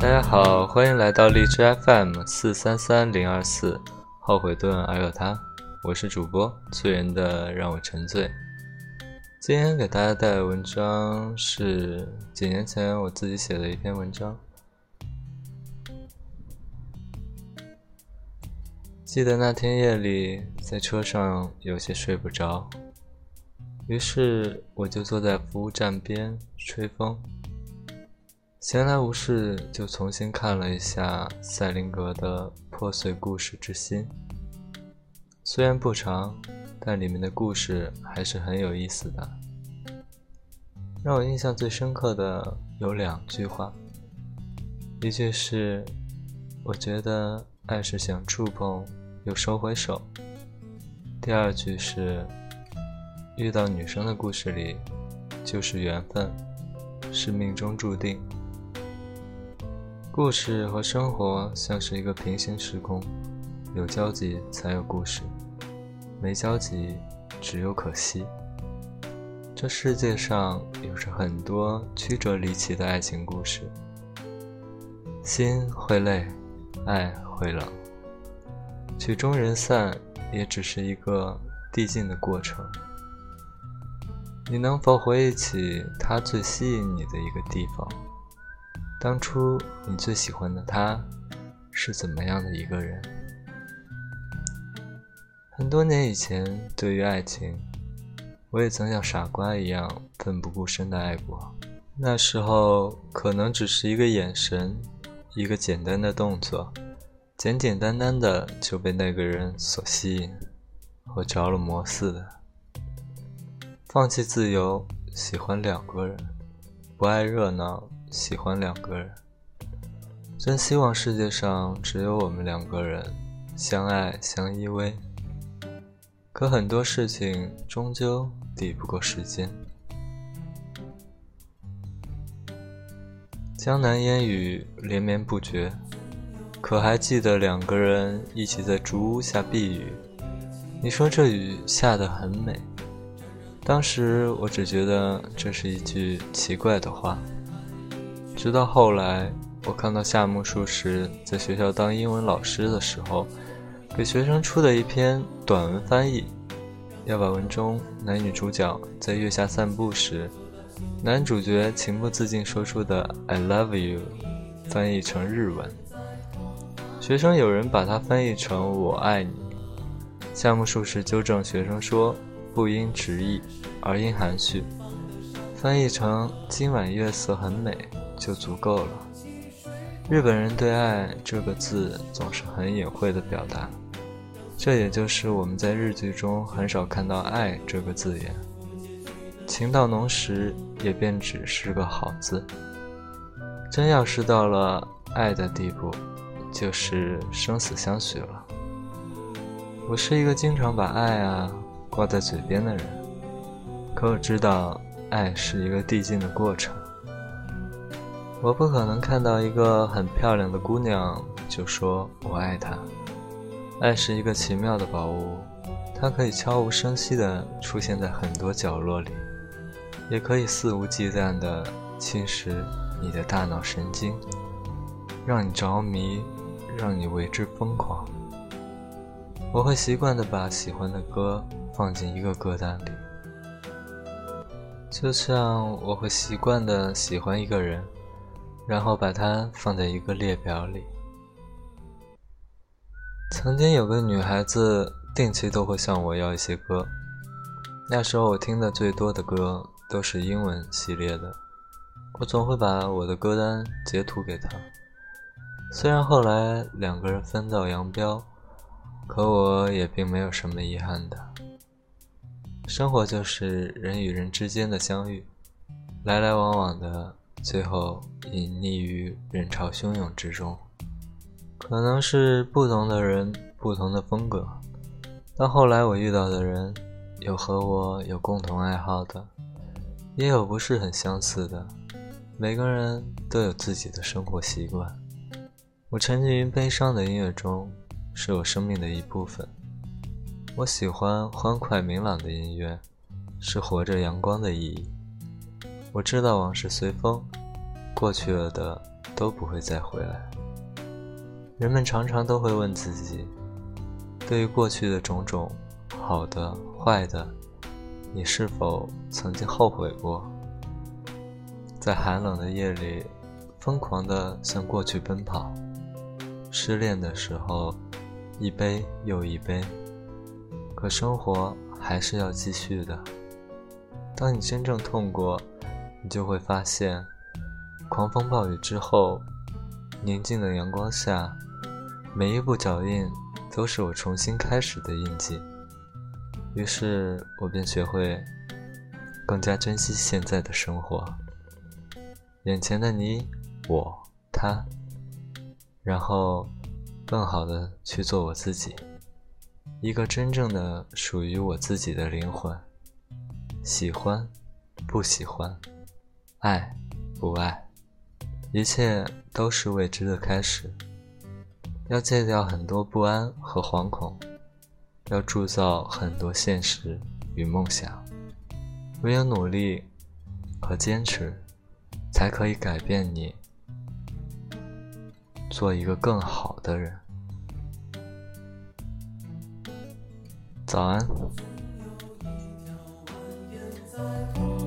大家好，欢迎来到荔枝 FM 四三三零二四，后悔顿而有他，我是主播醉人的让我沉醉。今天给大家带的文章是几年前我自己写的一篇文章。记得那天夜里在车上有些睡不着，于是我就坐在服务站边吹风。闲来无事，就重新看了一下赛林格的《破碎故事之心》。虽然不长，但里面的故事还是很有意思的。让我印象最深刻的有两句话，一句是：“我觉得爱是想触碰。”又收回手。第二句是：遇到女生的故事里，就是缘分，是命中注定。故事和生活像是一个平行时空，有交集才有故事，没交集只有可惜。这世界上有着很多曲折离奇的爱情故事，心会累，爱会冷。曲终人散，也只是一个递进的过程。你能否回忆起他最吸引你的一个地方？当初你最喜欢的他，是怎么样的一个人？很多年以前，对于爱情，我也曾像傻瓜一样奋不顾身的爱过。那时候，可能只是一个眼神，一个简单的动作。简简单单的就被那个人所吸引，和着了魔似的。放弃自由，喜欢两个人；不爱热闹，喜欢两个人。真希望世界上只有我们两个人，相爱相依偎。可很多事情终究抵不过时间。江南烟雨连绵不绝。可还记得两个人一起在竹屋下避雨？你说这雨下得很美。当时我只觉得这是一句奇怪的话。直到后来，我看到夏目漱石在学校当英文老师的时候，给学生出的一篇短文翻译，要把文中男女主角在月下散步时，男主角情不自禁说出的 “I love you” 翻译成日文。学生有人把它翻译成“我爱你”，夏目漱石纠正学生说：“不应直译，而应含蓄，翻译成‘今晚月色很美’就足够了。”日本人对“爱”这个字总是很隐晦的表达，这也就是我们在日剧中很少看到“爱”这个字眼。情到浓时，也便只是个好字。真要是到了爱的地步，就是生死相许了。我是一个经常把爱啊挂在嘴边的人，可我知道爱是一个递进的过程。我不可能看到一个很漂亮的姑娘就说我爱她。爱是一个奇妙的宝物，它可以悄无声息地出现在很多角落里，也可以肆无忌惮地侵蚀你的大脑神经，让你着迷。让你为之疯狂。我会习惯的把喜欢的歌放进一个歌单里，就像我会习惯的喜欢一个人，然后把它放在一个列表里。曾经有个女孩子定期都会向我要一些歌，那时候我听的最多的歌都是英文系列的，我总会把我的歌单截图给她。虽然后来两个人分道扬镳，可我也并没有什么遗憾的。生活就是人与人之间的相遇，来来往往的，最后隐匿于人潮汹涌之中。可能是不同的人，不同的风格。到后来我遇到的人，有和我有共同爱好的，也有不是很相似的。每个人都有自己的生活习惯。我沉浸于悲伤的音乐中，是我生命的一部分。我喜欢欢快明朗的音乐，是活着阳光的意义。我知道往事随风，过去了的都不会再回来。人们常常都会问自己：对于过去的种种，好的、坏的，你是否曾经后悔过？在寒冷的夜里，疯狂地向过去奔跑；失恋的时候，一杯又一杯。可生活还是要继续的。当你真正痛过，你就会发现，狂风暴雨之后，宁静的阳光下，每一步脚印都是我重新开始的印记。于是我便学会更加珍惜现在的生活，眼前的你、我、他，然后更好的去做我自己。一个真正的属于我自己的灵魂，喜欢，不喜欢，爱，不爱，一切都是未知的开始。要戒掉很多不安和惶恐，要铸造很多现实与梦想。唯有努力和坚持，才可以改变你，做一个更好的人。早安。有一条蜿蜒在